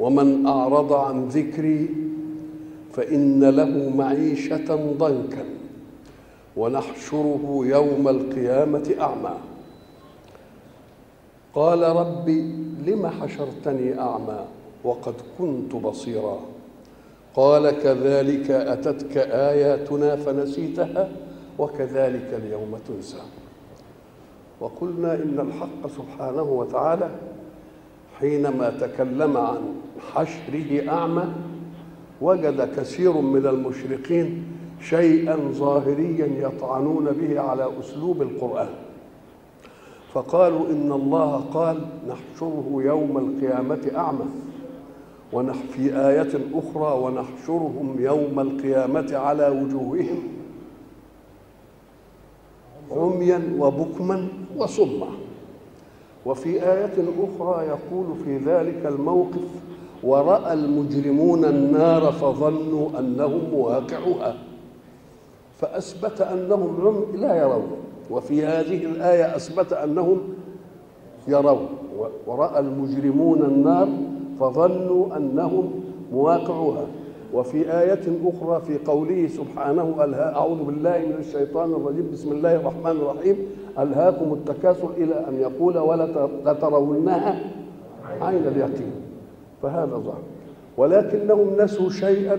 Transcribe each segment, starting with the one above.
ومن أعرض عن ذكري فإن له معيشة ضنكا ونحشره يوم القيامة أعمى. قال رب لم حشرتني أعمى وقد كنت بصيرا. قال كذلك أتتك آياتنا فنسيتها وكذلك اليوم تنسى. وقلنا إن الحق سبحانه وتعالى حينما تكلم عن حشره أعمى وجد كثير من المشرقين شيئا ظاهريا يطعنون به على أسلوب القرآن. فقالوا إن الله قال نحشره يوم القيامة أعمى في آية أخرى ونحشرهم يوم القيامة على وجوههم عميا وبكما وصما. وفي آية أخرى يقول في ذلك الموقف ورأى المجرمون النار فظنوا أنهم واقعوها فأثبت أنهم لا يرون. وفي هذه الآية أثبت أنهم يرون. ورأى المجرمون النار فظنوا أنهم مواقعوها وفي آية أخرى في قوله سبحانه أعوذ بالله من الشيطان الرجيم. بسم الله الرحمن الرحيم. ألهاكم التكاثر إلى أن يقول ولترونها عين اليقين. فهذا ظهر ولكنهم نسوا شيئا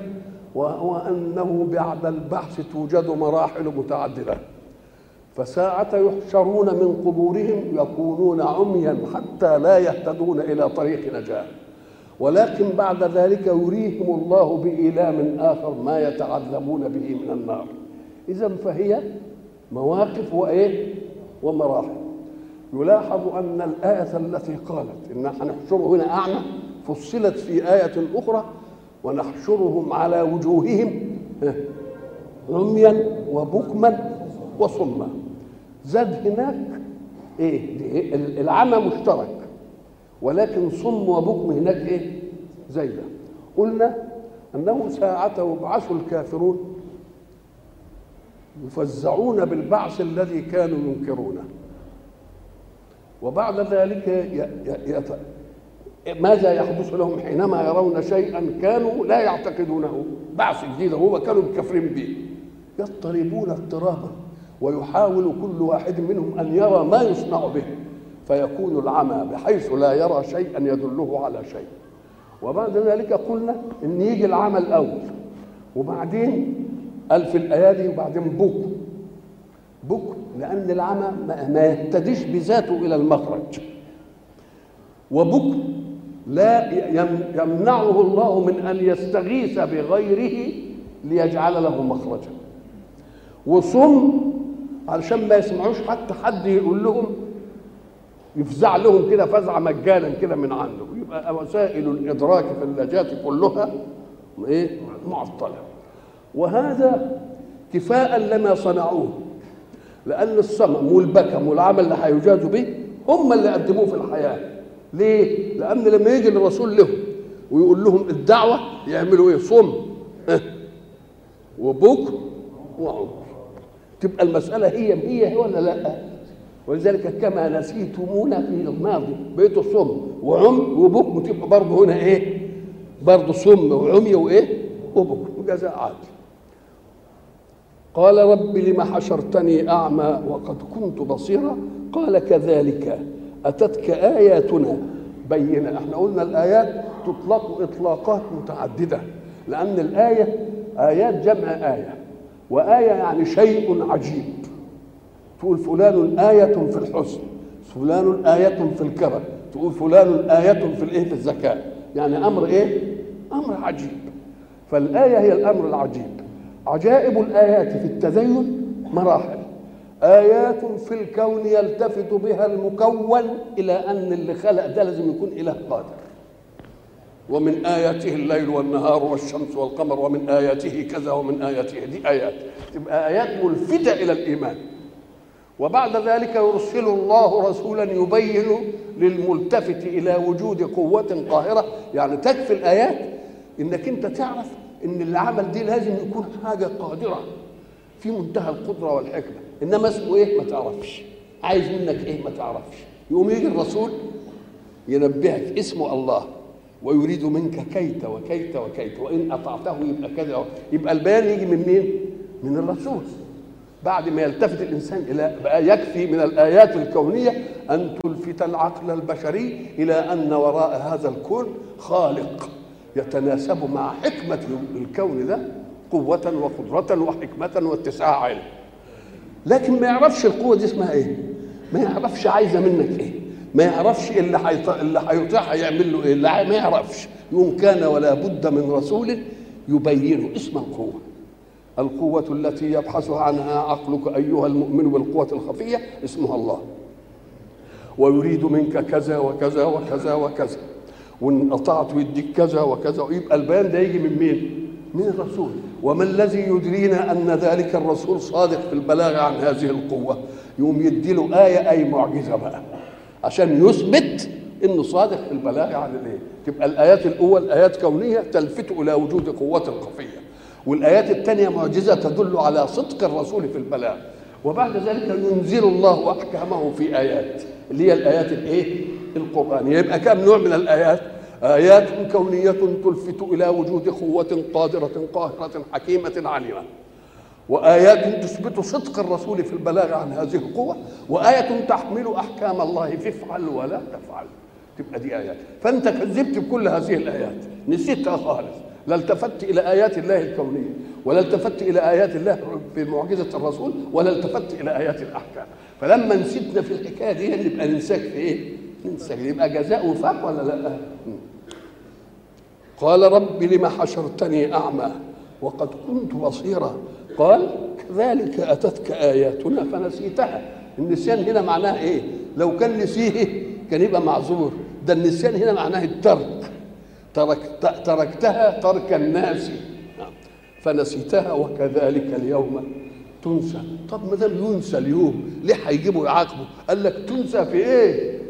وهو أنه بعد البحث توجد مراحل متعددة. فساعة يحشرون من قبورهم يكونون عميا حتى لا يهتدون إلى طريق نجاة. ولكن بعد ذلك يريهم الله بإيلام آخر ما يتعذبون به من النار. إذا فهي مواقف وإيه؟ ومراحل. يلاحظ أن الآية التي قالت إن هنحشره هنا أعمى فصلت في آية أخرى ونحشرهم على وجوههم عميا وبكما وصما. زاد هناك إيه العمى مشترك ولكن صم وبكم هناك إيه؟ زي ده قلنا أنه ساعة يبعث الكافرون يفزعون بالبعث الذي كانوا ينكرونه. وبعد ذلك ي... ي... ماذا يحدث لهم حينما يرون شيئا كانوا لا يعتقدونه؟ بعث جديد هو كانوا مكفرين به. يضطربون اضطرابا ويحاول كل واحد منهم أن يرى ما يصنع به فيكون العمى بحيث لا يرى شيئا يدله على شيء. وبعد ذلك قلنا إن يجي العمى الأول وبعدين قال في الايادي وبعدين بكم بكم لأن العمى ما يهتديش بذاته إلى المخرج. وبكم لا يمنعه الله من أن يستغيث بغيره ليجعل له مخرجا. وصم علشان ما يسمعوش حتى حد يقول لهم يفزع لهم كده فزعه مجانا كده من عنده. يبقى وسائل الإدراك في النجاة كلها إيه؟ معطلة. وهذا كفاء لما صنعوه لأن الصمم والبكم والعمل اللي هيجازوا به هم اللي قدموه في الحياة ليه؟ لأن لما يجي الرسول لهم ويقول لهم الدعوة يعملوا إيه؟ صم وبكر وعمر تبقى المسألة هي هي ولا لأ؟ ولذلك كما نسيتمونا في الماضي بقيتوا صم وعم وبكم تبقى برضه هنا إيه؟ برضه صم وعمي وإيه؟ وبكم وجزاء عادل. قال رب لم حشرتني أعمى وقد كنت بصيرا؟ قال كذلك. أتتك آياتنا؟ بينة. إحنا قلنا الآيات تطلق إطلاقات متعددة لأن الآية آيات جمع آية وآية يعني شيء عجيب. تقول فلان آية في الحسن فلان آية في الكرم تقول فلان آية في الإيه؟ في الذكاء. يعني أمر إيه؟ أمر عجيب. فالآية هي الأمر العجيب. عجائب الآيات في التدين مراحل. آيات في الكون يلتفت بها المكون إلى أن اللي خلق ده لازم يكون إله قادر. ومن آياته الليل والنهار والشمس والقمر ومن آياته كذا ومن آياته دي آيات. تبقى آيات ملفتة إلى الإيمان. وبعد ذلك يرسل الله رسولا يبين للملتفت إلى وجود قوة قاهرة. يعني تكفي الآيات إنك أنت تعرف إن اللي عمل دي لازم يكون حاجة قادرة في منتهى القدرة والحكمة. إنما اسمه إيه؟ ما تعرفش. عايز منك إيه؟ ما تعرفش. يقوم يجي الرسول ينبهك اسمه الله ويريد منك كيت وكيت وكيت وإن أطعته يبقى كذا. يبقى البيان يجي من مين؟ من الرسول. بعد ما يلتفت الإنسان إلى بقى يكفي من الآيات الكونية أن تلفت العقل البشري إلى أن وراء هذا الكون خالق. يتناسب مع حكمه الكون ده قوة وقدرة وحكمة واتساع علم. لكن ما يعرفش القوة دي اسمها إيه؟ ما يعرفش عايزة منك إيه؟ ما يعرفش اللي حيط... اللي هيطيع هيعمل له إيه؟ اللي ما يعرفش. يوم كان ولا بد من رسول يبين اسم القوة. القوة التي يبحث عنها عقلك أيها المؤمن بالقوة الخفية اسمها الله. ويريد منك كذا وكذا وكذا وكذا. وإن أطعت يديك كذا وكذا ويبقى البيان ده يجي من مين؟ من الرسول. وما الذي يدرينا أن ذلك الرسول صادق في البلاغ عن هذه القوة؟ يقوم يديله آية أي معجزة بقى. عشان يثبت إنه صادق في البلاغ عن الايه تبقى الآيات الأول آيات كونية تلفت إلى وجود قوة خفيه والآيات الثانية معجزة تدل على صدق الرسول في البلاغ وبعد ذلك ينزل الله أحكامه في آيات. اللي هي الآيات الإيه؟ القرانيه يبقى كم نوع من الآيات؟ آيات كونية تلفت إلى وجود قوة قادرة قاهرة حكيمة عليمه وآيات تثبت صدق الرسول في البلاغ عن هذه القوة. وآية تحمل أحكام الله فافعل ولا تفعل تبقى دي آيات. فأنت كذبت بكل هذه الآيات. نسيتها خالص. لا التفت إلى آيات الله الكونية ولا التفت إلى آيات الله بمعجزة الرسول ولا التفت إلى آيات الأحكام. فلما نسيتنا في الحكاية دي نبقى ننساك في إيه؟ ننساك يبقى جزاء وفاق ولا لا؟ قال رب لم حشرتني أعمى وقد كنت بصيرا. قال كذلك أتتك آياتنا فنسيتها. النسيان هنا معناه إيه؟ لو كان نسيه كان يبقى معذور. ده النسيان هنا معناه الترك. ترك تركتها ترك الناس. فنسيتها وكذلك اليوم تنسى. طب ما دام ينسى اليوم ليه هيجيبوا يعاقبوا قال لك تنسى في إيه؟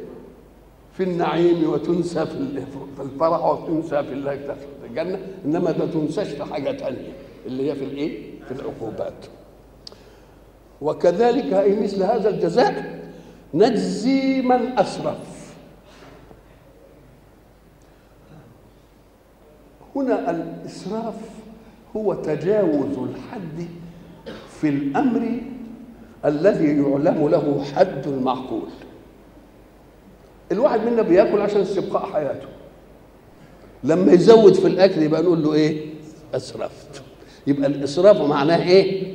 في النعيم وتنسى في الفرح وتنسى في الجنة إنما ما تنساش في حاجة ثانية اللي هي في الإيه؟ في العقوبات. وكذلك اي مثل هذا الجزاء نجزي من أسرف. هنا الإسراف هو تجاوز الحد في الأمر الذي يعلم له حد المعقول الواحد منا بياكل عشان استبقاء حياته. لما يزود في الأكل يبقى نقول له إيه؟ أسرفت. يبقى الإسراف معناه إيه؟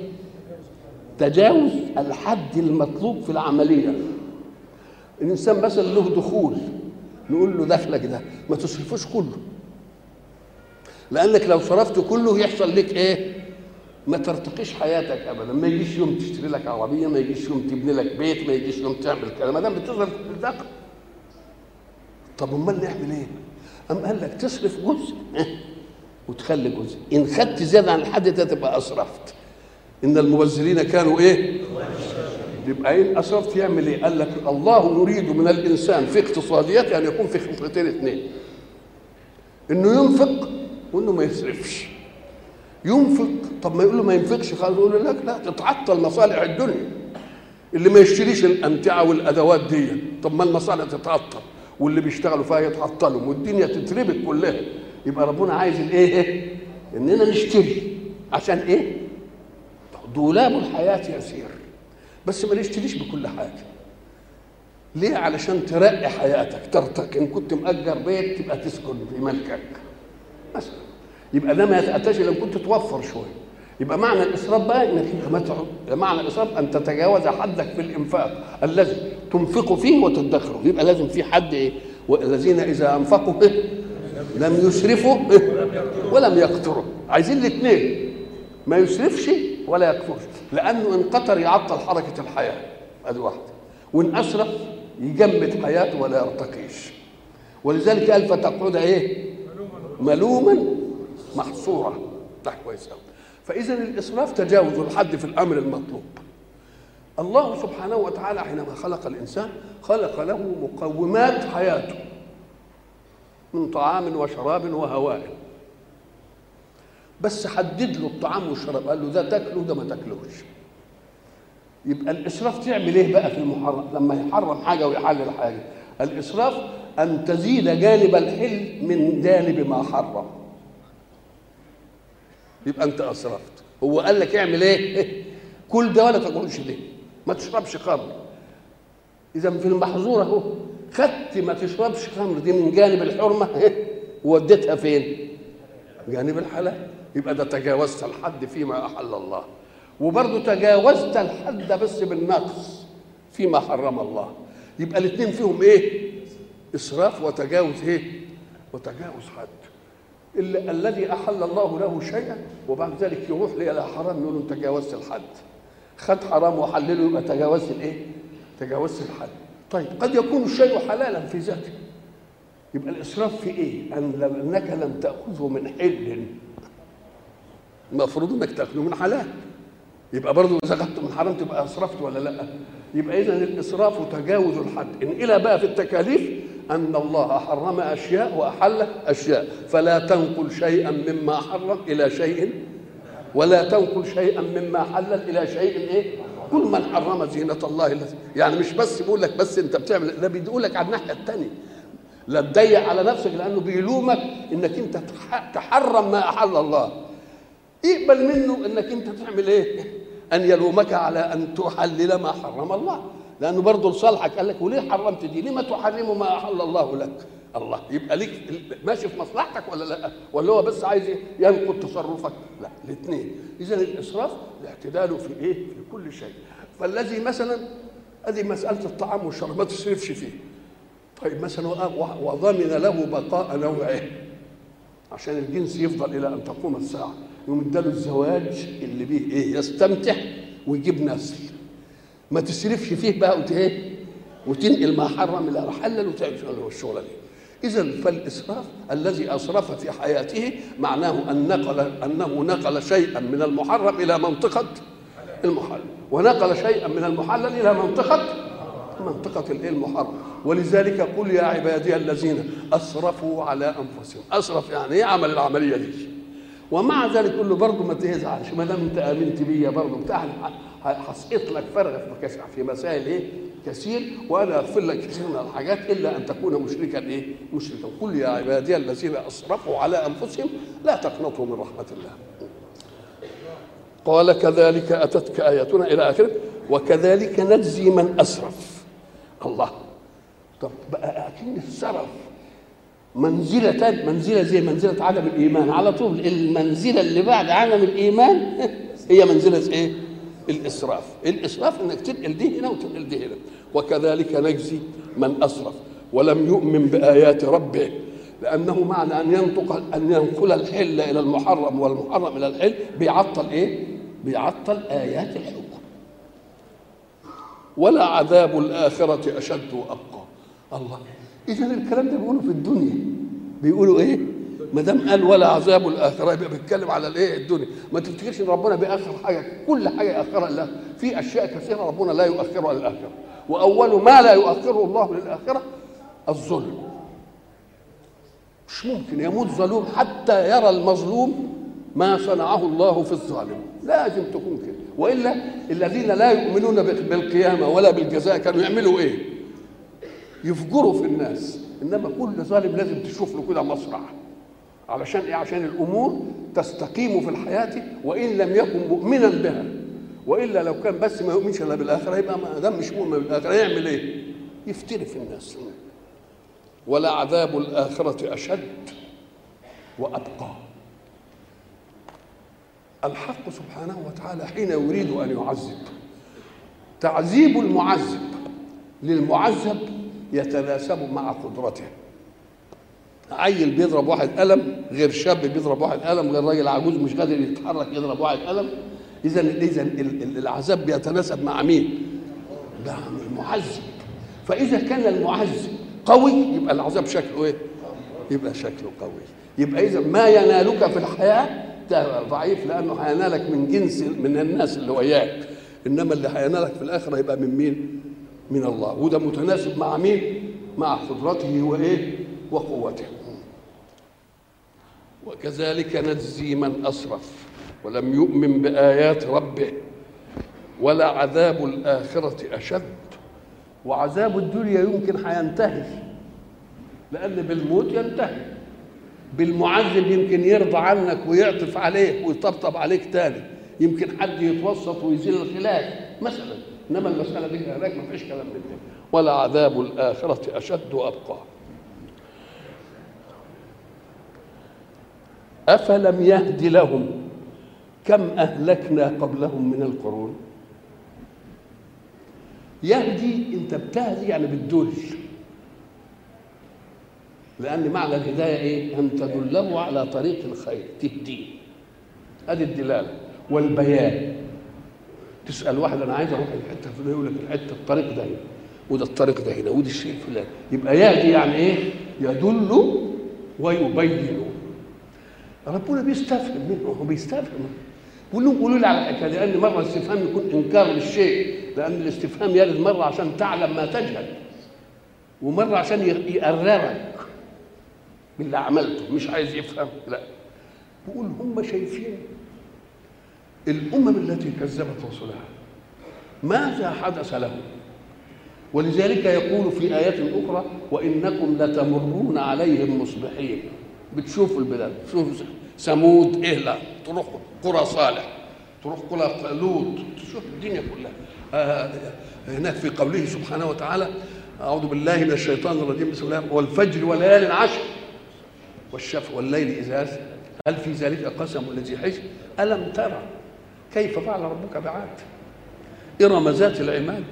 تجاوز الحد المطلوب في العملية. الإنسان مثلا له دخول نقول له دخلك ده ما تصرفوش كله. لأنك لو صرفت كله يحصل لك إيه؟ ما ترتقيش حياتك ابدا. ما يجيش يوم تشتري لك عربية ما يجيش يوم تبني لك بيت ما يجيش يوم تعمل كذا. ما دام بتصرف بالدخل طب أمال نعمل إيه؟ أم قال لك تصرف جزء؟ وتخلي جزء. إن خدت زيادة عن الحد ده تبقى أسرفت. إن المبذرين كانوا إيه؟ يبقى ان اسرفت يعمل إيه؟ قال لك الله يريد من الإنسان في اقتصاديته أن يكون في خطتين اثنين. إنه ينفق وإنه ما يسرفش ينفق طب ما يقول له ما ينفقش خالص يقول لا لا تتعطل مصالح الدنيا. اللي ما يشتريش الأمتعة والأدوات دي طب ما المصالح تتعطل. واللي بيشتغلوا فيها يتعطلوا والدنيا تتربك كلها. يبقى ربنا عايز الايه إننا نشتري. عشان إيه؟ دولاب الحياة يسير بس ما نشتريش بكل حاجة. ليه؟ علشان ترقي حياتك ترتقي. إن كنت مأجر بيت تبقى تسكن في ملكك. مثلا يبقى ده ما يتأتاش لو كنت توفر شوية. يبقى معنى الإسراف بقى إنك أنت ما معنى الإسراف أن تتجاوز حدك في الإنفاق الذي تنفق فيه وتدخره. يبقى لازم في حد إيه؟ والذين إذا أنفقوا إيه؟ لم يسرفوا إيه؟ ولم يقتروا. عايزين الاثنين ما يسرفش ولا يقترش لأنه إن قتر يعطل حركة الحياة. أدي واحدة. وإن أسرف يجمد حياته ولا يرتقيش ولذلك قال فتقعد إيه؟ ملوما محصورا. ده كويس قوي فإذا الإسراف تجاوز الحد في الأمر المطلوب. الله سبحانه وتعالى حينما خلق الإنسان خلق له مقومات حياته من طعام وشراب وهواء. بس حدد له الطعام والشراب قال له ده تاكله ده ما تاكلوش يبقى الإسراف تعمل إيه بقى في المحرم؟ لما يحرم حاجة ويحلل حاجة. الإسراف أن تزيد جانب الحل من جانب ما حرم. يبقى انت اسرفت. هو قال لك اعمل إيه؟ كل ده ولا تاكلش ليه؟ ما تشربش خمر. إذا في المحظور أهو خدت ما تشربش خمر. دي من جانب الحرمة. ووديتها فين؟ جانب الحلال. يبقى ده تجاوزت الحد فيما أحل الله. وبرضه تجاوزت الحد بس بالنقص فيما حرم الله. يبقى الاثنين فيهم إيه؟ إسراف وتجاوز إيه؟ وتجاوز حد. الذي أحل الله له شيئا وبعد ذلك يروح إلى حرام يقول أنت تجاوزت الحد. خد حرام وحلله يبقى تجاوزت الإيه؟ تجاوزت الحد. طيب قد يكون الشيء حلالا في ذاته يبقى الإسراف في إيه؟ لم أنك لم تأخذه من حل. المفروض إنك تأخذه من حلال. يبقى برضه إذا أخذته من حرام تبقى أسرفت ولا لأ؟ يبقى اذا الإسراف تجاوز الحد. إن إلى بقى في التكاليف أن الله حرم أشياء وأحل أشياء. فلا تنقل شيئا مما حرم إلى شيء. ولا تنقل شيئا مما حلل إلى شيء إيه؟ كل من حرم زينة الله التي يعني مش بس بيقول لك بس أنت بتعمل ده بيقول لك على الناحية الثانية لا تضيق على نفسك لأنه بيلومك إنك أنت تحرم ما أحل الله. اقبل منه إنك أنت تعمل إيه؟ أن يلومك على أن تحلل ما حرم الله. لأنه برضه لصالحك. قال لك وليه حرمت دي؟ لما تحرم ما أحل الله لك؟ الله. يبقى ليك ماشي في مصلحتك ولا لأ؟ ولا هو بس عايز ينقض تصرفك؟ لا الاثنين. إذا الإسراف الاعتدال في إيه؟ في كل شيء. فالذي مثلا ادي مسألة الطعام والشراب ما تصرفش فيه. طيب مثلا وضمن له بقاء نوعه. عشان الجنس يفضل إلى أن تقوم الساعة. يقوم اداله الزواج اللي بيه إيه؟ يستمتع ويجيب نسل ما تسرفش فيه بقى وت إيه؟ وتنقل ما حرم إلى حلل وتعمل الشغلة دي. اذا فالإسراف الذي أسرف في حياته معناه أن نقل أنه نقل شيئا من المحرم إلى منطقة المحرم. ونقل شيئا من المحلل إلى منطقه منطقة الايه المحرم. ولذلك قل يا عبادي الذين أسرفوا على أنفسهم. أسرف يعني إيه عمل العملية دي؟ ومع ذلك يقول له برضه ما تزعلش ما دام انت آمنت بيا برضه بتاع هسقط لك فرغ في مسائل إيه؟ كثير وأنا أغفر لك كثير من الحاجات إلا أن تكون مشركا إيه؟ مشركا. قل يا عبادي الذين أسرفوا على أنفسهم لا تقنطوا من رحمة الله. قال كذلك أتتك آياتنا إلى آخره وكذلك نجزي من أسرف. الله. طب بقى أكيد السرف. منزلة منزلة زي منزلة عدم الإيمان. على طول المنزلة اللي بعد عدم الإيمان هي منزلة إيه؟ الإسراف. الإسراف إنك تنقل دي هنا وتنقل دي هنا. وكذلك نجزي من أسرف ولم يؤمن بآيات ربه لأنه معنى أن ينطق أن ينقل الحل إلى المحرم والمحرم إلى الحل بيعطل إيه؟ بيعطل آيات الحكم. ولا عذاب الآخرة أشد وأبقى. الله إذا الكلام ده بيقولوا في الدنيا. بيقولوا إيه؟ ما دام قال ولا عذاب الآخرة يبقى بيتكلم على الإيه؟ الدنيا. ما تفتكرش إن ربنا بيأخر حاجة؟ كل حاجة يأخرها الله في أشياء كثيرة ربنا لا يؤخرها للآخرة. وأول ما لا يؤخره الله للآخرة الظلم. مش ممكن يموت ظلوم حتى يرى المظلوم ما صنعه الله في الظالم. لازم تكون كده. وإلا الذين لا يؤمنون بالقيامة ولا بالجزاء كانوا يعملوا إيه؟ يفجروا في الناس. إنما كل ظالم لازم تشوف له كده مصرع علشان إيه؟ عشان الأمور تستقيم في الحياة وإن لم يكن مؤمنا بها. وإلا لو كان بس ما يؤمنش إلا بالآخرة يبقى ما دام مش مؤمن بالآخرة. يعمل إيه؟ يفتري في الناس. ولا عذاب الآخرة أشد وأبقى. الحق سبحانه وتعالى حين يريد أن يعذب. تعذيب المعذب للمعذب يتناسب مع قدرته عيل بيضرب واحد قلم غير شاب بيضرب واحد قلم غير راجل عجوز مش قادر يتحرك يضرب واحد قلم اذا اذا العذاب بيتناسب مع مين؟ مع المعذب فإذا كان المعذب قوي يبقى العذاب شكله إيه؟ يبقى شكله قوي يبقى إذا ما ينالك في الحياة ده ضعيف لأنه هينالك من جنس من الناس اللي وياك إنما اللي هينالك في الآخرة يبقى من مين؟ من الله. وده متناسب مع مين؟ مع قدرته وإيه؟ وقوته. وكذلك نجزي من أسرف ولم يؤمن بآيات ربه ولا عذاب الآخرة أشد. وعذاب الدنيا يمكن هينتهي لأن بالموت ينتهي. بالمعذب يمكن يرضى عنك ويعطف عليك ويطبطب عليك تاني. يمكن حد يتوسط ويزيل الخلاف مثلا. إنما المسألة دي هناك ما فيش كلام من ده ولا عذاب الآخرة أشد وأبقى. أفلم يهد لهم كم أهلكنا قبلهم من القرون؟ يهدي أنت بتهدي يعني بتدل لأن معنى الهداية إيه؟ أن تدله على طريق الخير تهديه أدي الدلالة. والبيان. تسأل واحد أنا عايز أروح الحتة الفلانية يقول لك الحتة الطريق ده هنا وده الطريق ده هنا وده الشيء الفلاني. يبقى يهدي يعني إيه؟ يدل ويبين. ربنا بيستفهم منه هو بيستفهم. لهم قولوا لي على الحكاية لأن مرة الاستفهام يكون إنكار للشيء لأن الاستفهام يرد مرة عشان تعلم ما تجهل ومرة عشان يقررك باللي عملته مش عايز يفهم لا. بيقول هم شايفين الأمم التي كذبت رسلها. ماذا حدث لهم؟ ولذلك يقول في آيات أخرى وإنكم لتمرون عليهم مصبحين. بتشوفوا البلاد تشوفوا ثمود إهلا تروح قرى صالح تروح قرى لوط تشوف الدنيا كلها. آه هناك في قوله سبحانه وتعالى أعوذ بالله من الشيطان الرجيم بسم الله والفجر وليال عشر والشفع والليل إذا هل في ذلك قسم الذي حجر ألم ترى؟ كيف فعل ربك بعاد؟ إرم ذات العماد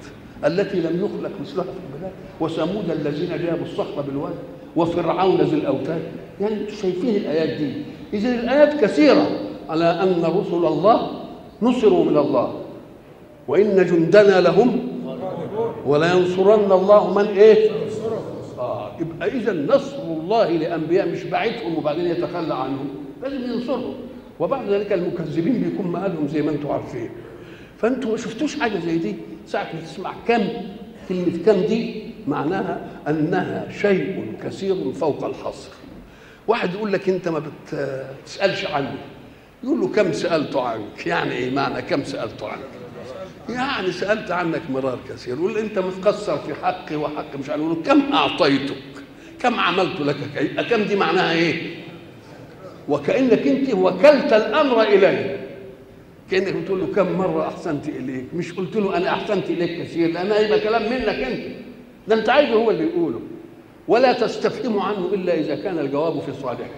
التي لم يخلق مثلها في البلاد وثمود الذين جابوا الصخر بالواد وفرعون ذي الأوتاد. يعني أنتم شايفين الآيات دي. اذا الآيات كثيرة على أن رسل الله نصروا من الله. وإن جندنا لهم ولينصرن الله من إيه؟ آه يبقى اذا نصر الله لأنبياء مش بعتهم وبعدين يتخلى عنهم. لازم ينصرهم وبعد ذلك المكذبين بيكون مآلهم زي ما أنتم عارفين. فانتم ما شفتوش حاجة زي دي؟ ساعة ما تسمع كم؟ كلمة كم دي معناها أنها شيء كثير فوق الحصر. واحد يقول لك أنت ما بتسالش عني يقول له كم سألت عنك؟ يعني إيه معنى كم سألت عنك؟ يعني سألت عنك مرار كثير. يقول أنت متقصر في حقي وحق مش عارف. كم أعطيتك؟ كم عملت لك؟ كم دي معناها إيه؟ وكأنك أنت وكلت الأمر إليه. كأنك بتقول له كم مرة أحسنت إليك. مش قلت له أنا أحسنت إليك كثير لأن هيبقى كلام منك أنت. ده أنت عايزه هو اللي يقوله. ولا تستفهم عنه إلا إذا كان الجواب في صالحك.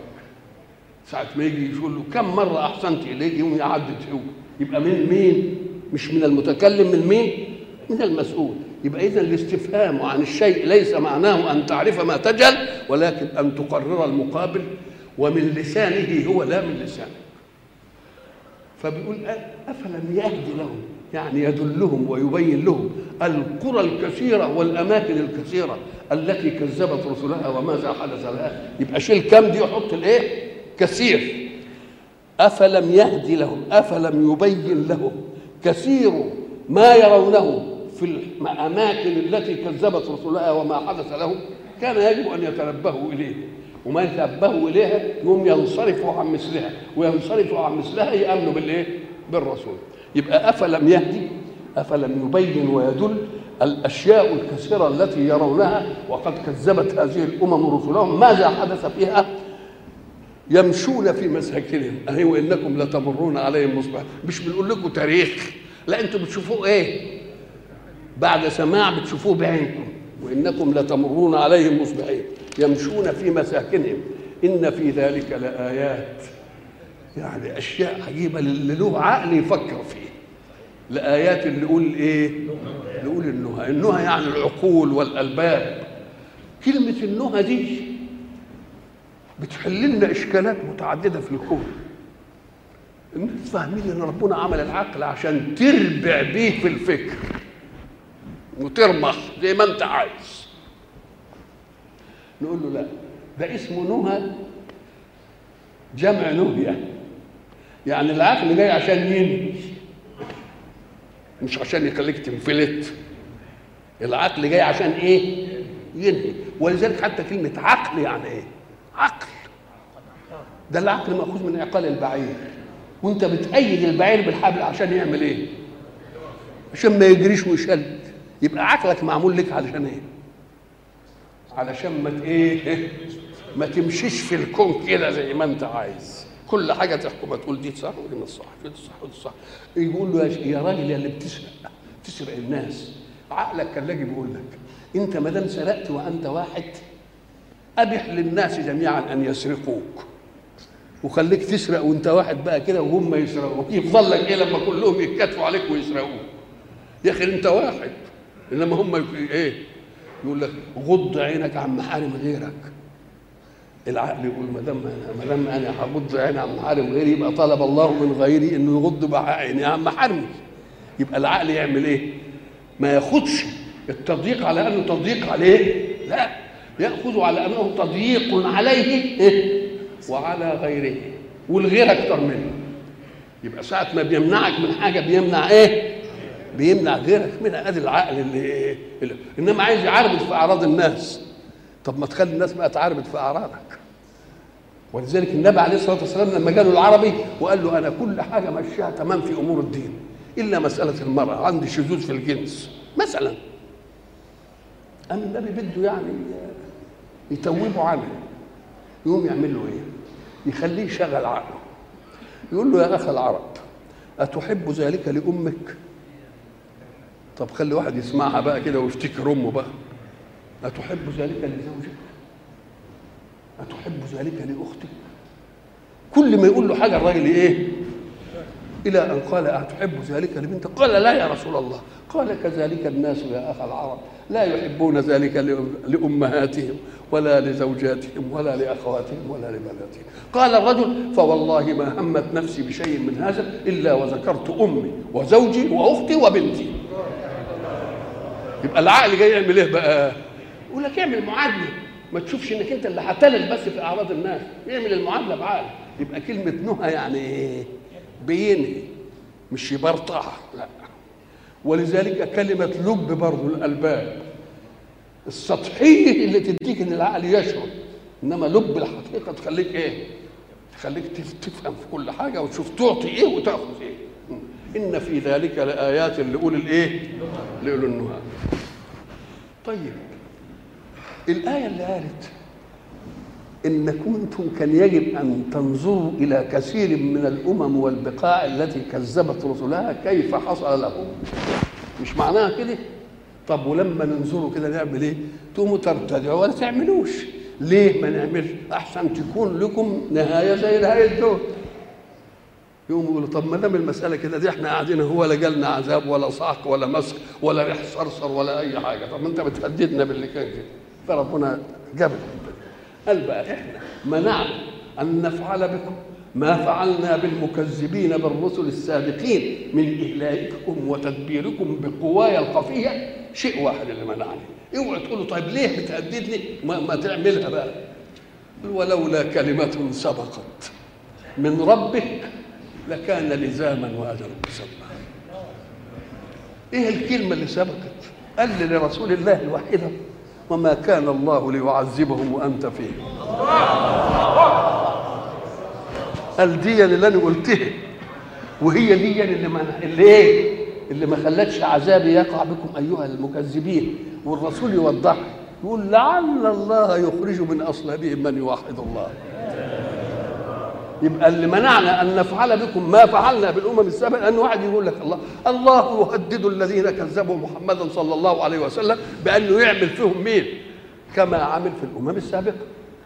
ساعة ما يجي يقول له كم مرة أحسنت إليك يوم يعدد هو يبقى من مين؟ مش من المتكلم من مين؟ من المسؤول. يبقى إذا الاستفهام عن الشيء ليس معناه أن تعرف ما تجهل ولكن أن تقرر المقابل ومن لسانه هو لا من لسانك فبيقول أفلم يهدي لهم؟ يعني يدلهم ويبين لهم القرى الكثيرة والأماكن الكثيرة التي كذبت رسلها وماذا حدث لها. يبقى شيل كم دي وحط الإيه؟ كثير. أفلم يهدي لهم؟ أفلم يبين لهم كثير ما يرونه في الأماكن التي كذبت رسلها وما حدث لهم؟ كان يجب أن يتنبهوا إليه. وما يتنبهوا إليها يقوم ينصرفوا عن مثلها. وينصرفوا عن مثلها يأمنوا بالإيه؟ بالرسول. يبقى أفلم يهدي؟ أفلم يبين ويدل الأشياء الكثيرة التي يرونها؟ وقد كذبت هذه الأمم رسلهم. ماذا حدث فيها؟ يمشون في مساكنهم. أهي وإنكم لتمرون عليهم مصبح مش بنقول لكم تاريخ. لا أنتم بتشوفوه إيه؟ بعد سماع بتشوفوه بعينكم. وإنكم لتمرون عليهم مصبحين يمشون في مساكنهم. إن في ذلك لآيات. يعني أشياء عجيبة اللي له عقل يفكر فيه. لايات اللي يقول إيه؟ نقول النهى. النهى يعني العقول والألباب. كلمة النهى دي بتحل لنا إشكالات متعددة في الكون. الناس فاهمين إن ربنا عمل العقل عشان تربع بيه في الفكر. وترمخ زي ما أنت عايز. نقول له لا. ده اسمه نهى جمع نهية. يعني العقل جاي عشان ينهي مش عشان يخليك تنفلت. العقل جاي عشان إيه؟ ينهي. ولذلك حتى كلمة عقل يعني إيه؟ عقل. ده العقل مأخوذ من عقال البعير. وأنت بتأيد البعير بالحبل عشان يعمل إيه؟ عشان ما يجريش ويشل يبقى عقلك معمول لك علشان إيه؟ علشان ما إيه ما تمشيش في الكون كده زي ما أنت عايز. كل حاجة تحكم. تقول دي صح ودي مش صح دي صح ودي صح. يقول له يا راجل يا اللي بتسرق تسرق الناس. عقلك كان لاجي بيقول لك أنت ما دام سرقت وأنت واحد أبح للناس جميعا أن يسرقوك. وخليك تسرق وأنت واحد بقى كده وهم يسرقوك. يفضل لك إيه لما كلهم يتكاتفوا عليك ويسرقوك؟ يا أخي أنت واحد إنما هم إيه؟ يقول لك غض عينك عن محارم غيرك العقل يقول ما دام ما دام أنا هغض عيني عن محارم غيري يبقى طلب الله من غيري إنه يغض عيني عن محارمي يبقى العقل يعمل إيه؟ ما ياخدش التضييق على أنه تضييق عليه لا يأخذ على أنه تضييق عليه إيه؟ وعلى غيره والغير أكتر منه يبقى ساعة ما بيمنعك من حاجة بيمنع إيه؟ بيمنع غيرك منها ادي العقل اللي؟ اللي إنما عايز يعربد في أعراض الناس طب ما تخلي الناس بقى تعربد في أعراضك ولذلك النبي عليه الصلاة والسلام لما جاله العربي وقال له أنا كل حاجة ماشيها تمام في أمور الدين إلا مسألة المرأة عندي شذوذ في الجنس مثلا قام النبي بده يعني يتوبه عنه يقوم يعمل له إيه؟ يخليه يشغل عقله يقول له يا اخ العرب أتحب ذلك لأمك؟ طب خلي واحد يسمعها بقى كده ويفتكر امه بقى أتحب ذلك لزوجك؟ أتحب ذلك لأختك؟ كل ما يقول له حاجة الراجل إيه؟ إلى أن قال أتحب ذلك لبنتك؟ قال لا يا رسول الله قال كذلك الناس يا أخ العرب لا يحبون ذلك لأمهاتهم ولا لزوجاتهم ولا لأخواتهم ولا لبناتهم قال الرجل فوالله ما همت نفسي بشيء من هذا إلا وذكرت أمي وزوجي وأختي وبنتي يبقى العقل جاي يعمل إيه بقى؟ يقول لك اعمل معادلة ما تشوفش إنك أنت اللي هتلل بس في أعراض الناس اعمل المعادلة بعقل يبقى كلمة نهى يعني إيه؟ بينهي مش يبرطع لا ولذلك كلمة لب برضه الألباب السطحية اللي تديك إن العقل يشعر إنما لب الحقيقة تخليك إيه؟ تخليك تفهم في كل حاجة وتشوف تعطي إيه وتأخذ إيه إن في ذلك لآيات لأولي الإيه؟ لاولي النهى طيب الآية اللي قالت إن كنتم كان يجب أن تنظروا إلى كثير من الأمم والبقاع التي كذبت رسلها كيف حصل لهم؟ مش معناها كده؟ طب ولما ننظروا كده نعمل إيه؟ تقوموا ترتدعوا ولا تعملوش؟ ليه ما نعملش؟ أحسن تكون لكم نهاية زي نهاية دول يقوموا يقولوا طب ما دام المسألة كده دي إحنا قاعدين هو لا جالنا عذاب ولا صعق ولا مسك ولا ريح صرصر ولا أي حاجة طب ما أنت بتهددنا باللي كان كده فربنا جاب قال بقى إحنا منعنا أن نفعل بكم ما فعلنا بالمكذبين بالرسل السابقين من اهلاككم وتدبيركم بقواي الخفية. شيء واحد اللي منعني. اوعى تقولوا طيب ليه بتهددني؟ ما, ما تعملها بقى. ولولا كلمة سبقت من ربك لكان لزاما واجل مسمى. إيه الكلمة اللي سبقت؟ قال لرسول الله الوحيده وما كان الله ليعذبهم وأنت فيهم قال دي اللي أنا قلتها وهي دي اللي ما اللي إيه؟ اللي ما خلتش عذابي يقع بكم أيها المكذبين. والرسول يوضح يقول لعل الله يخرج من أصلابهم من يوحد الله. يبقى اللي منعنا أن نفعل بكم ما فعلنا بالأمم السابقة ان واحد يقول لك الله الله يهدد الذين كذبوا محمدا صلى الله عليه وسلم بأنه يعمل فيهم مين؟ كما عمل في الأمم السابقة.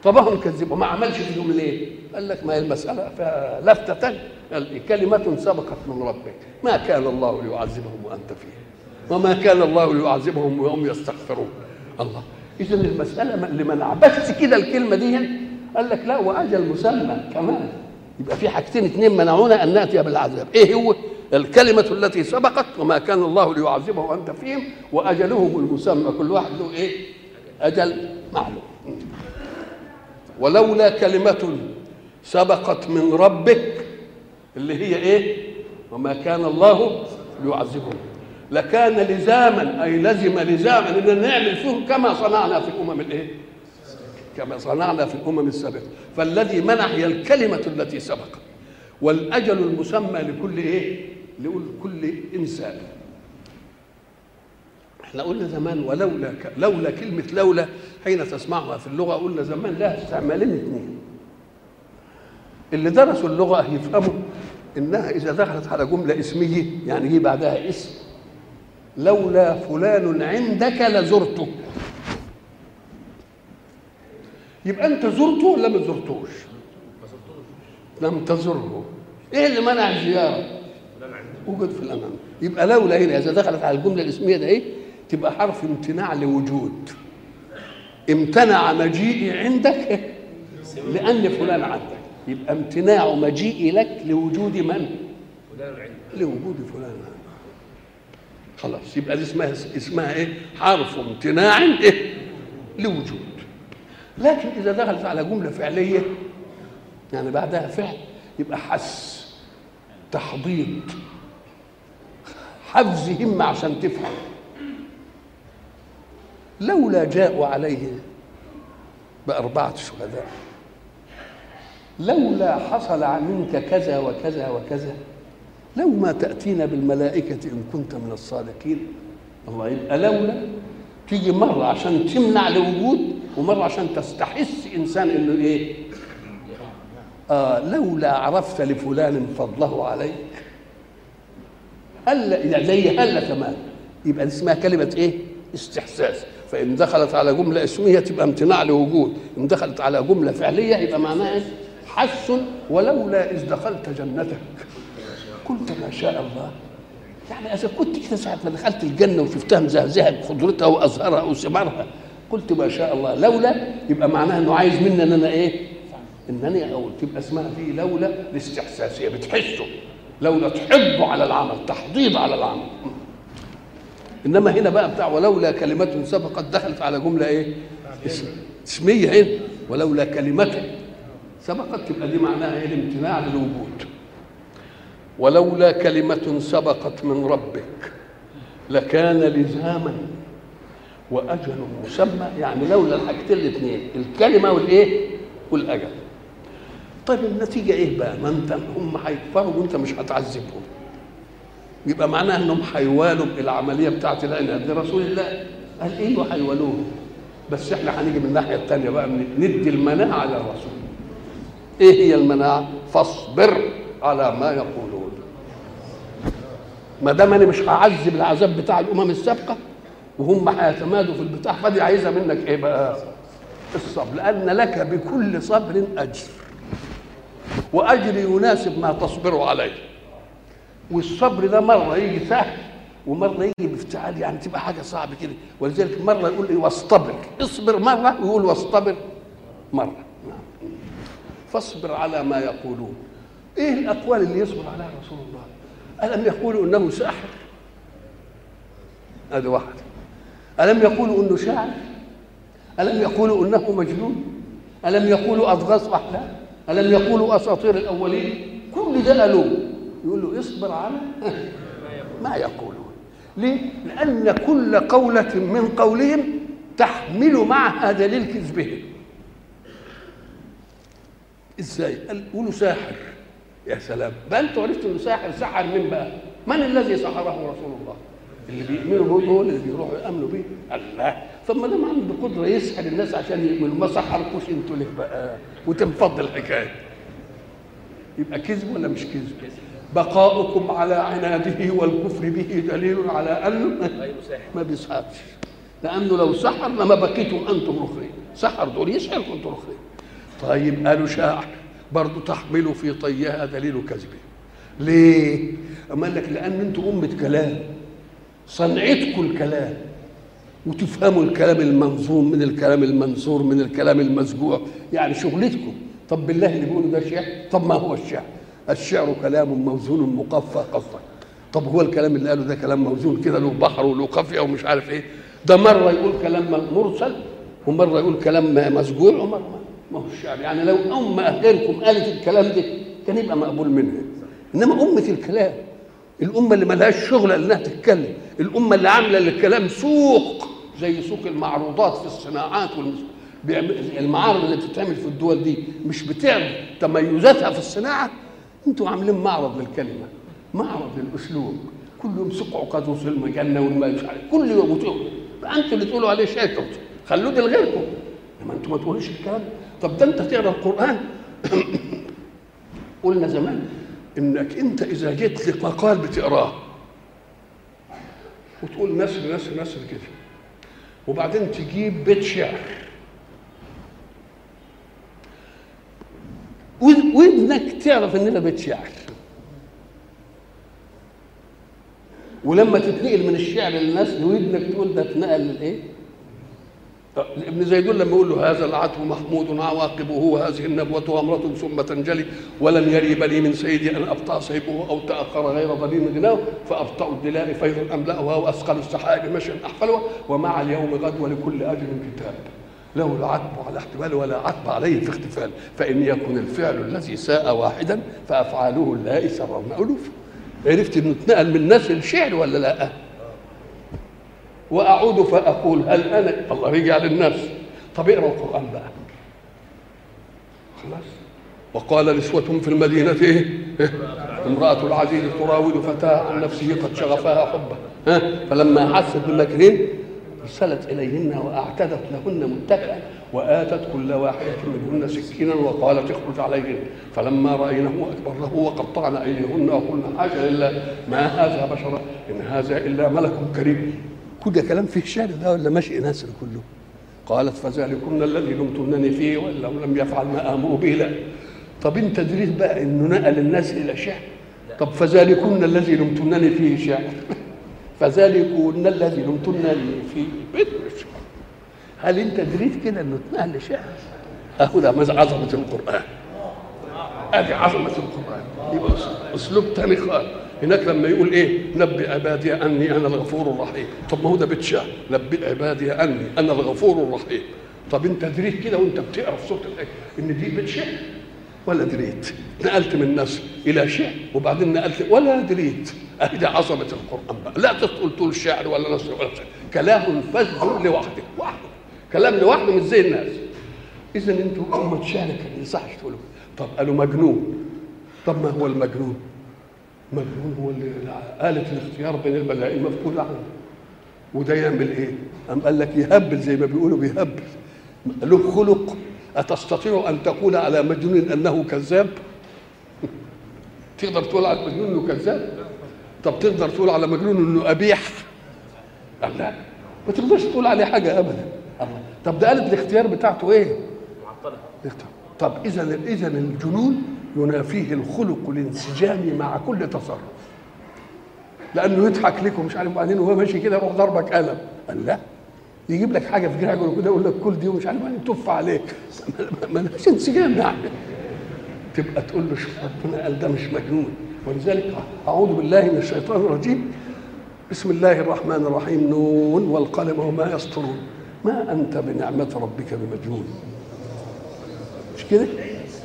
طب هم كذبوا ما عملش فيهم ليه؟ قال لك ما هي المسألة فيها لفته كلمة سبقت من ربك ما كان الله ليعذبهم وأنت فيهم وما كان الله ليعذبهم وهم يستغفرون. الله. اذا المسألة اللي منع. بس كده الكلمة دي. قال لك لا وأجل مسمى كمان. يبقى في حاجتين اثنين منعونا أن نأتي بالعذاب إيه هو؟ الكلمة التي سبقت وما كان الله ليعذبهم وأنت فيهم وأجلهم المسمى. كل واحد له إيه؟ أجل معلوم. ولولا كلمة سبقت من ربك اللي هي إيه؟ وما كان الله ليعذبهم. لكان لزاما أي لزم لزاما ان نعمل فيهم كما صنعنا في الأمم الإيه؟ كما صنعنا في الأمم السابقة. فالذي منع هي الكلمة التي سبقت والأجل المسمى لكل إيه؟ لكل إنسان. إحنا قلنا زمان ولولا لولا كلمة لولا حين تسمعها في اللغة قلنا زمان لها استعمالين اثنين اللي درسوا اللغة يفهموا إنها إذا دخلت على جملة اسمية يعني جه بعدها اسم لولا فلان عندك لزرته يبقى انت زرته ولا ما زرتوش؟ لم تزره. إيه اللي منع الزيارة؟ وجود في الأمام. يبقى لولا هنا إذا دخلت على الجملة الاسمية ده إيه؟ تبقى حرف امتناع لوجود. امتنع مجيئي عندك لأن فلان عندك. يبقى امتناع مجيئي لك لوجود من؟ لوجود فلان خلاص يبقى دي اسمها اسمها إيه؟ حرف امتناع إيه؟ لوجود. لكن إذا دخلت على جملة فعلية يعني بعدها فعل يبقى حس تحضيض حفز همة عشان تفهم. لولا جاءوا عليه بأربعة شهداء لولا حصل منك كذا وكذا وكذا لو ما تأتينا بالملائكة إن كنت من الصادقين. الله يبقى لولا تيجي مرة عشان تمنع الوجود ومرة عشان تستحس إنسان إنه إيه؟ آه لولا عرفت لفلان فضله عليك. هلا زي هلا كمان. يبقى اسمها كلمة إيه؟ استحساس. فإن دخلت على جملة اسمية تبقى امتناع لوجود. إن دخلت على جملة فعلية يبقى معناها إيه؟ حس ولولا إذ دخلت جنتك. قلت ما شاء الله. يعني إذا كنت كده ساعة ما دخلت الجنة وشفتها مزهزهة بخضرتها وأزهارها وثمارها قلت ما شاء الله لولا يبقى معناها إنه عايز مني إن أنا إيه؟ إنني أقول تبقى اسمها فيه لولا الاستحساسية بتحسه لولا تحض على العمل تحضيض على العمل إنما هنا بقى بتاع ولولا كلمة سبقت دخلت على جملة إيه؟ اسمية هنا ولولا كلمة سبقت تبقى دي معناها إيه؟ الامتناع للوجود ولولا كلمة سبقت من ربك لكان لزاما وأجل مسمى يعني لولا الحاجتين الاثنين الكلمة والإيه؟ والأجل. طيب النتيجة إيه بقى؟ ما أنت هم هيكفروا وأنت مش هتعذبهم. يبقى معناها إنهم هيوالوا العملية بتاعت العناد. لرسول الله قال أيوه هيوالوه بس إحنا هنيجي من الناحية الثانية بقى ندي المناعة للرسول إيه هي المناعة؟ فاصبر على ما يقولون. ما دام أنا مش هعذب العذاب بتاع الأمم السابقة وهم هيتمادوا في البتاع فدي عايزة منك إيه بقى؟ الصبر لأن لك بكل صبر أجر. وأجر يناسب ما تصبر عليه. والصبر ده مرة يجي سهل ومرة يجي بافتعال يعني تبقى حاجة صعبة كده. ولذلك مرة يقول لي واصطبر. اصبر مرة ويقول واصطبر مرة. فاصبر على ما يقولون. إيه الأقوال اللي يصبر عليها رسول الله؟ ألم يقولوا إنه ساحر؟ هذا واحد. ألم يقولوا أنه شاعر؟ ألم يقولوا أنه مجنون؟ ألم يقولوا اضغاث أحلام؟ ألم يقولوا أساطير الأولين؟ كل ده قالوه يقول له اصبر على ما يقولون. ليه؟ لأن كل قولة من قولهم تحمل معها دليل كذبهم إزاي؟ قال قولوا ساحر. يا سلام. بقى أنتوا عرفتوا إنه ساحر سحر مين بقى؟ من الذي سحره رسول الله؟ اللي بيؤمنوا به دول اللي بيروحوا يأمنوا به الله. طب ما دام عنده قدرة يسحر الناس عشان يؤمنوا ما سحركوش أنتوا ليه بقى؟ وتنفض الحكاية. يبقى كذب ولا مش كذب؟ بقاؤكم على عناده والكفر به دليل على انه ما بيسحرش. لأنه لو سحر لما بقيتم أنتم رخرين سحر دول يسحر كنتم رخرين طيب قالوا شاعر برضه تحملوا في طيها دليل كذبه. ليه؟ أما قال لك لأن أنتم أمة كلام. صنعتكم الكلام وتفهموا الكلام المنظوم من الكلام المنثور من الكلام المسجوع يعني شغلتكم. طب بالله اللي بيقولوا ده شعر طب ما هو الشعر؟ الشعر كلام موزون مقفى قصدك. طب هو الكلام اللي قاله ده كلام موزون كده له بحر وله قافية ومش عارف إيه؟ ده مرة يقول كلام مرسل ومرة يقول كلام مسجوع ومرة ما هو الشعر. يعني لو أمة غيركم قالت الكلام ده كان يبقى مقبول منها. إنما أمة الكلام الأمة اللي ملهاش شغل إنها تتكلم. الأمة اللي عاملة للكلام سوق زي سوق المعروضات في الصناعات. المعارض اللي بتتعمل في الدول دي مش بتعرض تميزاتها في الصناعة؟ أنتوا عاملين معرض للكلمة معرض للأسلوب. كل يوم سقعوا قد وصل المجنة والما مش عارف. كل يوم أنتوا اللي تقولوا عليه شاكر خلوه ده لغيركم. لما أنتوا ما تقولوش الكلام. طب ده انت تقرأ القرآن. قلنا زمان إنك أنت إذا جيت لمقال بتقراه. وتقول نسر نسر نسر كده وبعدين تجيب بيت شعر. ودنك تعرف إن ده بيت شعر. ولما تتنقل من الشعر للناس ودنك تقول ده اتنقل للإيه؟ ابن زيدون لما يقول له هذا العتو محمود عواقبه وهذه النبوة أمرة ثم تنجلي ولن يريب لي من سيدي أن أبطأ سيبه أو تأخر غير ضليل غناه فأبطأ الدلاء فيض أملأها وأثقل السحائب مشيا أحفلها ومع اليوم غد ولكل أجل كتاب له العتب على احتمال ولا عتب عليه في اختفال فإن يكن الفعل الذي ساء واحدا فأفعاله اللائي سرون ألوف عرفت إنه اتنقل من الناس الشعر ولا لا؟ وأعود فأقول هل أنا؟ الله رجع للنفس طب اقرا القرآن بقى. خلاص. وقال نسوة في المدينة إيه؟ امرأة العزيز تراود فتاها عن نفسه قد شغفها حبه. ها؟ فلما حست بمكرهن أرسلت إليهن وأعتدت لهن متكئا وآتت كل واحدة منهن سكينا وقالت اخرج عليهن فلما رأينه اكبرنه وقطعن أيديهن وقلن حاجة لله ما هذا بشرا إن هذا إلا ملك كريم. كل كلام فيه شعر ده ولا ماشي نسر كله؟ قالت فذلكن الذي لمتنني فيه وان لم يفعل ما آمر به لا طب انت دريت بقى انه نقل الناس إلى شعر طب فذلكن الذي لمتنني فيه شعر فذلكن الذي لمتنني فيه شعر هل انت دريت كده إنه اتنقل لشعر اهو ده عظمة القرآن؟ ادي عظمة القرآن. يبقى أسلوب تاني خالص. هناك لما يقول إيه؟ نبئ عبادي أني أنا الغفور الرحيم. طب ما هو ده بيت نبئ عبادي أني أنا الغفور الرحيم. طب أنت دريت كده وأنت بتقرأ في سورة الايه إن دي بيت ولا دريت. نقلت من نسر إلى شعر وبعدين نقلت ولا دريت. أهي دي عظمة القرآن بقى. لا تقول طول شعر ولا نسر ولا شعر. كلام فذ لوحده وحده. كلام لوحده مش زي الناس. اذا أنتوا أمة شعر كان يصحش تقولوا. طب قالوا مجنون. طب ما هو المجنون؟ مجنون هو اللي آلة الاختيار بين الملائكة مفقود عنه وده يعمل إيه؟ أم قال لك يهبل زي ما بيقولوا بيهبل له خلق أتستطيع أن تقول على مجنون أنه كذاب؟ تقدر تقول على مجنون أنه كذاب؟ طب تقدر تقول على مجنون أنه قبيح؟ قال لا ما تقدرش تقول عليه حاجة أبدا طب ده آلة الاختيار بتاعته إيه؟ معطلة طب إذا إذا الجنون ينافيه الخلق الانسجامي مع كل تصرف. لأنه يضحك لك ومش عارف وبعدين وهو ماشي كده يروح ضربك قلم. قال لا يجيب لك حاجة في جراحك كده يقول لك كل دي ومش عارف بعدين تف عليك. ما لهاش انسجام يعني. تبقى تقول له شوف ربنا قال ده مش مجنون. ولذلك أعوذ بالله من الشيطان الرجيم. بسم الله الرحمن الرحيم. نون والقلم وما يسطرون. ما أنت بنعمة ربك بمجنون. مش كده؟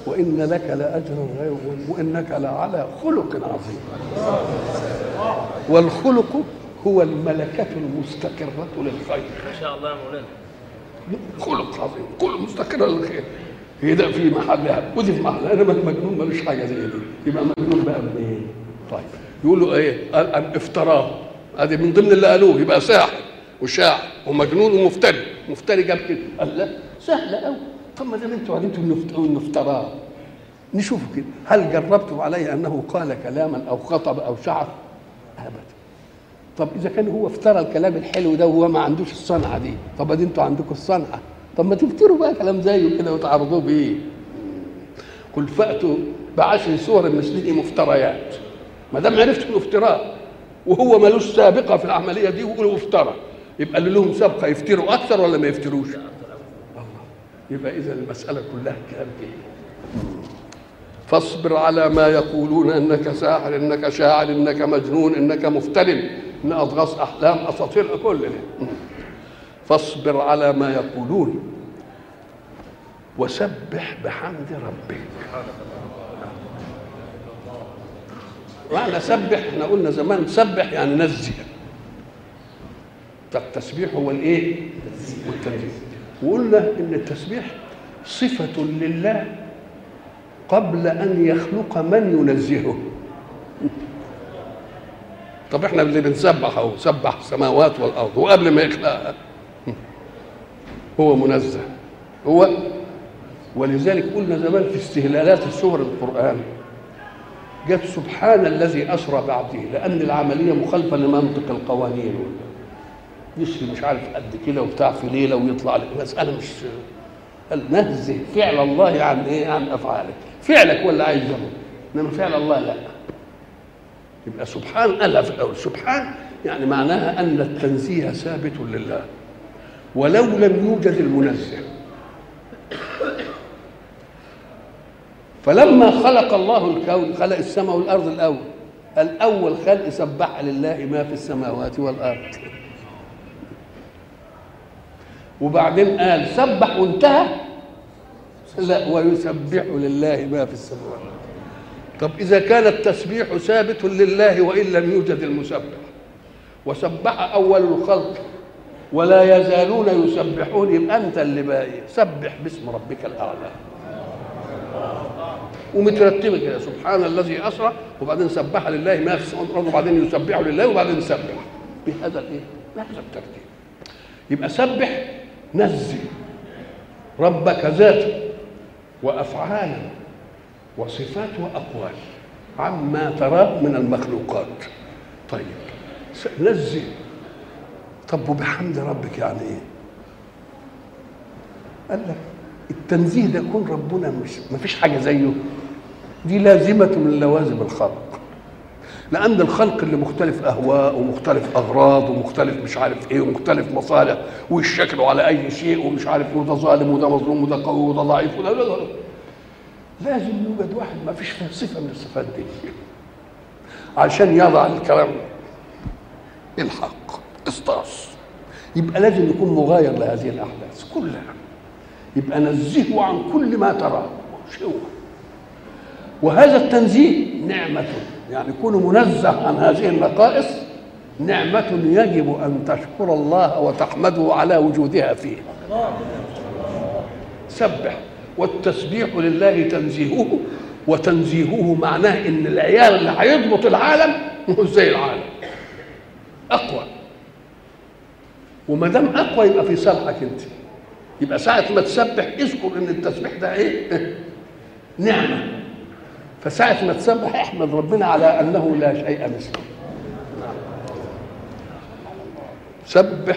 وإن لك لأجرا غير وإنك لعلى خلق عظيم. والخلق هو الملكة المستقرة للخير. ما شاء الله يا مولانا. خلق عظيم. كل مستقرة للخير. هي ده في محلها. ودي في محلها. انما المجنون ملوش حاجة زي دي. يبقى مجنون بقى منين؟ طيب. يقولوا إيه؟ قال أم افتراه. ادي من ضمن اللي قالوه. يبقى ساحر وشاعر ومجنون ومفتري. مفتري جاب كده. قال لا سهله قوي طب ما دام أنتوا علمتوا انه افتراه نشوفوا كده. هل جربتم عليه أنه قال كلاما أو خطب أو شعر؟ أبدا. طب إذا كان هو افترى الكلام الحلو ده وهو ما عندوش الصنعة دي طب أدي أنتوا عندكم الصنعة. طب ما تفتروا بقى كلام زيه كده وتعرضوه بيه. قل فاتوا بعشر سور مثله مفتريات. ما دام عرفت إنه افتراء وهو ملوش سابقة في العملية دي ويقولوا افترى يبقى اللي لهم سابقة يفتروا أكثر ولا ما يفتروش؟ يبقى إذا المسألة كلها كلام كده فاصبر على ما يقولون إنك ساحر إنك شاعر إنك مجنون إنك مفتر إن اضغاث أحلام أساطير كل ده. فاصبر على ما يقولون. وسبح بحمد ربك. معنى سبح إحنا قلنا زمان سبح يعني نزه. فالتسبيح هو الإيه؟ والتنزيه. وقلنا إن التسبيح صفة لله. قبل أن يخلق من ينزهه. طب إحنا اللي بنسبح أهو سبح السماوات والأرض وقبل ما يخلقها. هو منزه. هو. ولذلك قلنا زمان في استهلالات سور القرآن جت سبحان الذي أسرى بعبده لأن العملية مخالفة لمنطق القوانين. يسري مش عارف قد كده وبتاع في ليلة ويطلع مسألة مش قال نزه فعل الله عن إيه؟ عن افعالك فعلك ولا عايز زمن انما فعل الله لا. يبقى سبحان قالها في الأول سبحان يعني معناها أن التنزيه ثابت لله ولو لم يوجد المنزه. فلما خلق الله الكون خلق السماء والأرض الأول الأول خلق سبح لله ما في السماوات والأرض. وبعدين قال سبح وانتهى. لا ويسبح لله ما في السماوات. طب إذا كان التسبيح ثابت لله وإن لم يوجد المسبح. وسبح أول الخلق ولا يزالون يسبحون. يبقى أنت اللي باقي سبح باسم ربك الأعلى. ومترتبه كده سبحان الذي أسرى وبعدين سبح لله ما في السماوات وبعدين يسبح لله وبعدين يسبح بهذا الإيه؟ بهذا الترتيب. يبقى سبح نزه ربك ذاتا وافعالا وصفات وأقوال عما تراه من المخلوقات. طيب نزه طب وبحمد ربك يعني إيه؟ قال لك التنزيه ده يكون ربنا مش ما فيش حاجة زيه. دي لازمة من لوازم الخلق. لأن الخلق اللي مختلف أهواء ومختلف أغراض ومختلف مش عارف إيه ومختلف مصالح ويشكلوا على أي شيء ومش عارف وده ظالم وده مظلوم وده قوي وده ضعيف وده لا. لازم يوجد واحد ما فيش صفة من الصفات دي. عشان يضع الكلام الحق قسطاس يبقى لازم يكون مغاير لهذه الأحداث كلها. يبقى نزهه عن كل ما تراه. هو وهذا التنزيه نعمة. يعني كون منزه عن هذه النقائص نعمة يجب أن تشكر الله وتحمده على وجودها فيه. سبح والتسبيح لله تنزيهه وتنزيهه معناه إن العيال اللي هيضبط العالم مش زي العالم. أقوى. وما دام أقوى يبقى في صالحك أنت. يبقى ساعة ما تسبح اذكر إن التسبيح ده إيه؟ نعمة. فساعة ما تسبح احمد ربنا على أنه لا شيء مثله. سبح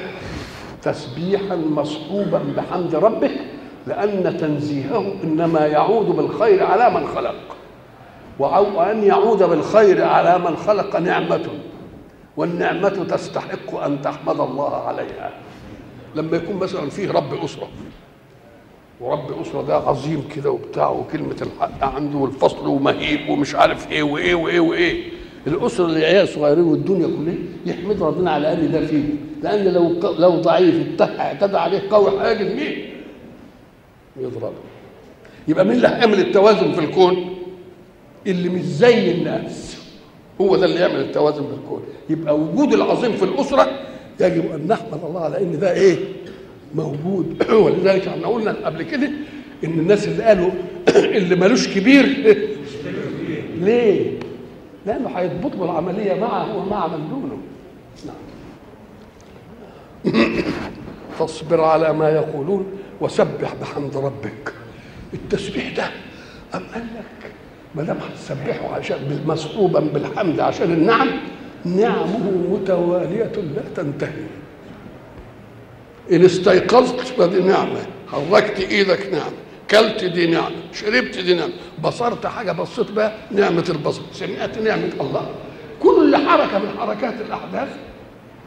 تسبيحا مصحوبا بحمد ربك لأن تنزيهه إنما يعود بالخير على من خلق. وأن يعود بالخير على من خلق نعمة. والنعمة تستحق أن تحمد الله عليها. لما يكون مثلا فيه رب أسرة ورب أسرة ده عظيم كده وبتاع وكلمة الحق عنده والفصل ومهيب ومش عارف إيه وإيه وإيه وإيه الأسرة اللي عيال صغيرين والدنيا كلها يحمد ربنا على أن ده فيه لأن لو لو ضعيف اعتدى عليه قوي هيجد مين؟ يضربه يبقى مين اللي هيعمل التوازن في الكون؟ اللي مش زي الناس هو ده اللي يعمل التوازن في الكون يبقى وجود العظيم في الأسرة يجب أن نحمد الله على أن ده إيه؟ موجود. ولذلك إحنا قلنا قبل كده إن الناس اللي قالوا اللي ملوش كبير ليه؟ لأنه هيضبط له العملية معه ومع من دونه. نعم. فاصبر على ما يقولون وسبح بحمد ربك. التسبيح ده أم قال لك ما دام هتسبحه عشان مصحوبا بالحمد عشان النعم نعمه متوالية لا تنتهي. إن استيقظت فدي نعمة حركت إيدك نعمة كلت دي نعمة شربت دي نعمة بصرت حاجة بصيت بها نعمة البصر سمعت نعمة الله. كل حركة من حركات الأحداث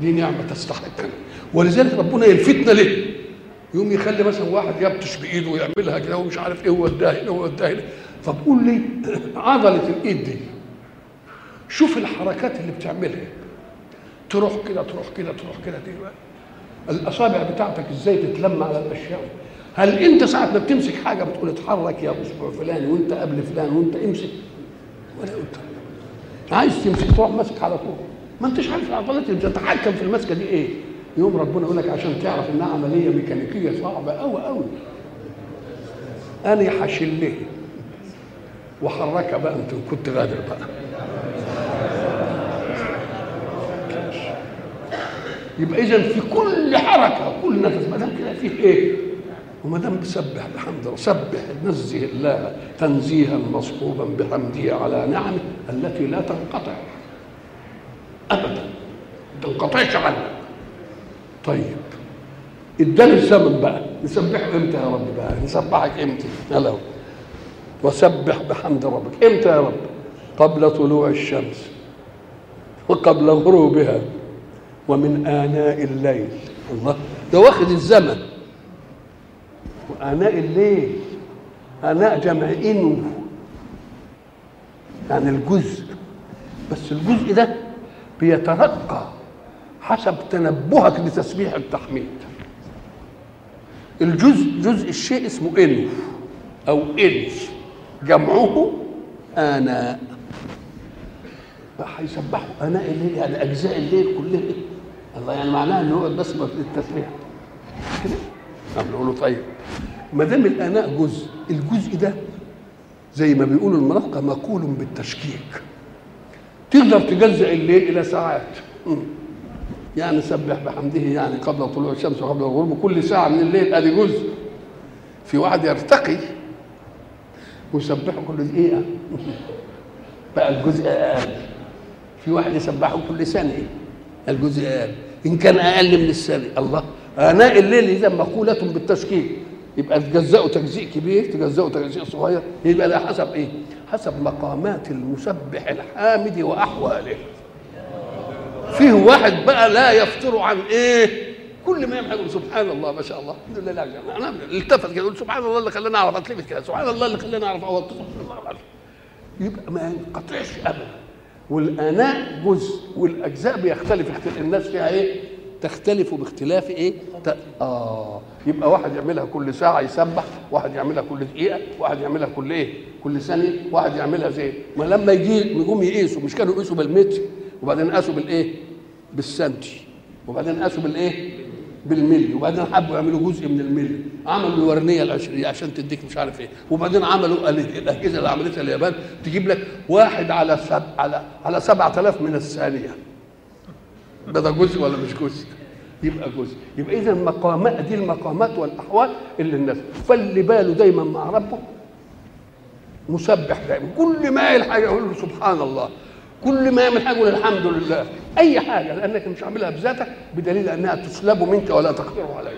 دي نعمة تستحق. ولذلك ربنا يلفتنا ليه؟ يوم يخلي مثلا واحد يبطش بإيده ويعملها كده ومش عارف إيه ووداها هنا ووداها هنا طب قول لي عضلة الإيد دي شوف الحركات اللي بتعملها. تروح كده تروح كده تروح كده دي الأصابع بتاعتك إزاي تتلم على الأشياء؟ هل أنت ساعة ما بتمسك حاجة بتقول اتحرك يا أسبوع فلان وأنت قبل فلان وأنت امسك؟ ولا قلت. عايز تمسك تروح ماسك على طول. ما أنتش عارف العضلات اللي بتتحكم في المسكة دي إيه؟ يوم ربنا يقول لك عشان تعرف إنها عملية ميكانيكية صعبة قوي قوي أنا هشله وحركها بقى أنت كنت غادر بقى. يبقى اذا في كل حركة كل نفس ما دام كده فيه إيه؟ وما دام بسبح بحمد الله سبح نزه الله تنزيها مصحوبا بحمده على نعمه التي لا تنقطع. ابدا. ما تنقطعش عنك طيب. اداني الزمن بقى. نسبحه إمتى يا رب بقى؟ نسبحك إمتى؟ هلا. وسبح بحمد ربك. إمتى يا رب؟ قبل طلوع الشمس. وقبل غروبها. ومن آناء الليل. الله. ده واخد الزمن. وآناء الليل آناء جمع إنو يعني الجزء. بس الجزء ده بيترقى حسب تنبهك لتسبيح التحميد. الجزء جزء الشيء اسمه إنو أو إنس جمعه آناء. هيسبحوا آناء الليل يعني أجزاء الليل كلها الله يعني معناها إن هو بس للتسبيح كده طب نقول طيب. ما دام الآناء جزء الجزء ده زي ما بيقولوا المناطق مقول بالتشكيك. تقدر تجزأ الليل إلى ساعات. يعني سبح بحمده يعني قبل طلوع الشمس وقبل الغروب كل ساعة من الليل ادي جزء. في واحد يرتقي ويسبحه كل دقيقة. بقى الجزء أقل. في واحد يسبحه كل ثانية. الجزء أقل إن كان أقل من الثانية الله. آناء الليل إذا مقولة بالتشكيل يبقى تجزأه تجزيء كبير تجزأه تجزيء صغير. يبقى ده حسب إيه؟ حسب مقامات المسبح الحامد وأحواله. فيه واحد بقى لا يفتر عن إيه؟ كل ما يمحق سبحان الله ما شاء الله. الحمد لله لا أنا التفت كده يقول سبحان الله اللي خلاني أعرف أتلفت كده. سبحان الله اللي خلاني أعرف. اوطي يبقى ما ينقطعش ابدا. والآناء جزء والأجزاء بيختلف. الناس فيها إيه؟ تختلف باختلاف إيه؟ ت... آه. يبقى واحد يعملها كل ساعة يسبح واحد يعملها كل دقيقة واحد يعملها كل إيه؟ كل ثانية واحد يعملها زي ما لما يجي يقوم يقيسوا مش كانوا يقيسوا بالمتر وبعدين قاسوا بالإيه؟ بالسنتي وبعدين قاسوا بالإيه؟ بالملي وبعدين حبوا يعملوا جزء من الملي. عملوا الورنية العشريه عشان تديك مش عارف إيه. وبعدين عملوا الأجهزة اللي عملتها اليابان تجيب لك واحد على سب على على 7000 من الثانية. ده ده جزء ولا مش جزء؟ يبقى جزء. يبقى اذا المقامات دي المقامات والأحوال اللي الناس. فاللي باله دايما مع ربه مسبح دائما كل ما حاجة يقول له سبحان الله. كل ما يعمل حاجة الحمد لله. أي حاجة لأنك مش عاملها بذاتك بدليل أنها تسلب منك ولا تقدر عليها.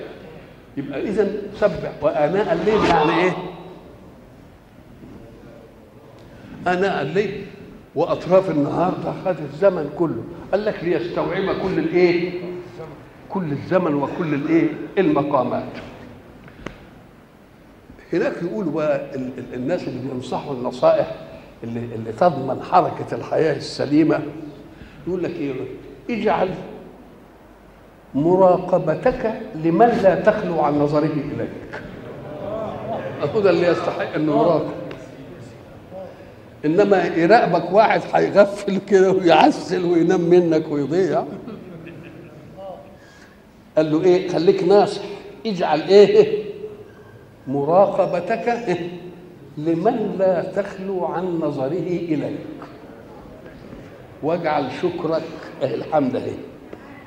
يبقى اذا سبح. وأناء الليل يعني إيه؟ أناء الليل. وأطراف النهار ده خد الزمن كله. قال لك ليستوعب كل الإيه؟ كل الزمن وكل الإيه؟ المقامات. هناك يقولوا بقى ال- ال- الناس اللي بينصحوا النصائح اللي, اللي تضمن حركة الحياة السليمة يقول لك إيه؟ اجعل مراقبتك لمن لا تخلو عن نظره إليك. هو ده اللي يستحق إنه يراقب. إنما يراقبك واحد هيغفل كده ويعسل وينام منك ويضيع. قال له إيه؟ خليك ناصح. اجعل إيه؟ مراقبتك لمن لا تخلو عن نظره إليك. واجعل شكرك اهي الحمد اهي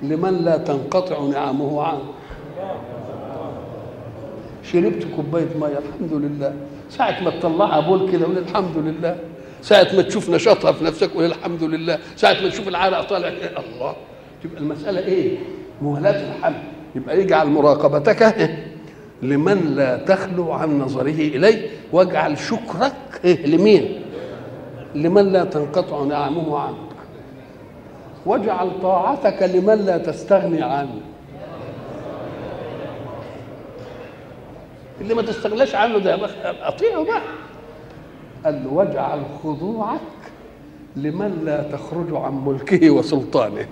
لمن لا تنقطع نعمه عنه. شربت كوباية ميه الحمد لله. ساعة ما تطلعها بول كده قول الحمد لله. ساعة ما تشوف نشاطها في نفسك قول الحمد لله. ساعة ما تشوف العرق طالع إيه الله. تبقى المسألة إيه؟ مهلاة الحمد. يبقى يجعل مراقبتك لمن لا تخلو عن نظره إليه واجعل شكرك إيه لمين؟ لمن لا تنقطع نعمه عنك. واجعل طاعتك لمن لا تستغني عنه. اللي ما تستغناش عنه ده أطيعه بقى. قال له واجعل خضوعك لمن لا تخرج عن ملكه وسلطانه.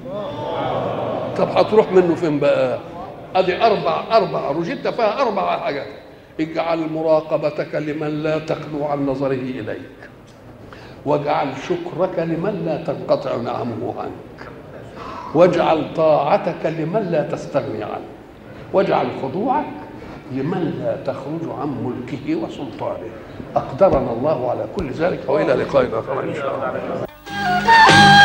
طب هتروح منه فين بقى؟ ادي أربع أربع رجدت فيها أربع حاجات. اجعل مراقبتك لمن لا تخلو عن نظره إليك. واجعل شكرك لمن لا تنقطع نعمه عنك. واجعل طاعتك لمن لا تستغني عنه واجعل خضوعك لمن لا تخرج عن ملكه وسلطانه. أقدرنا الله على كل ذلك وإلى لقاء آخر إن شاء الله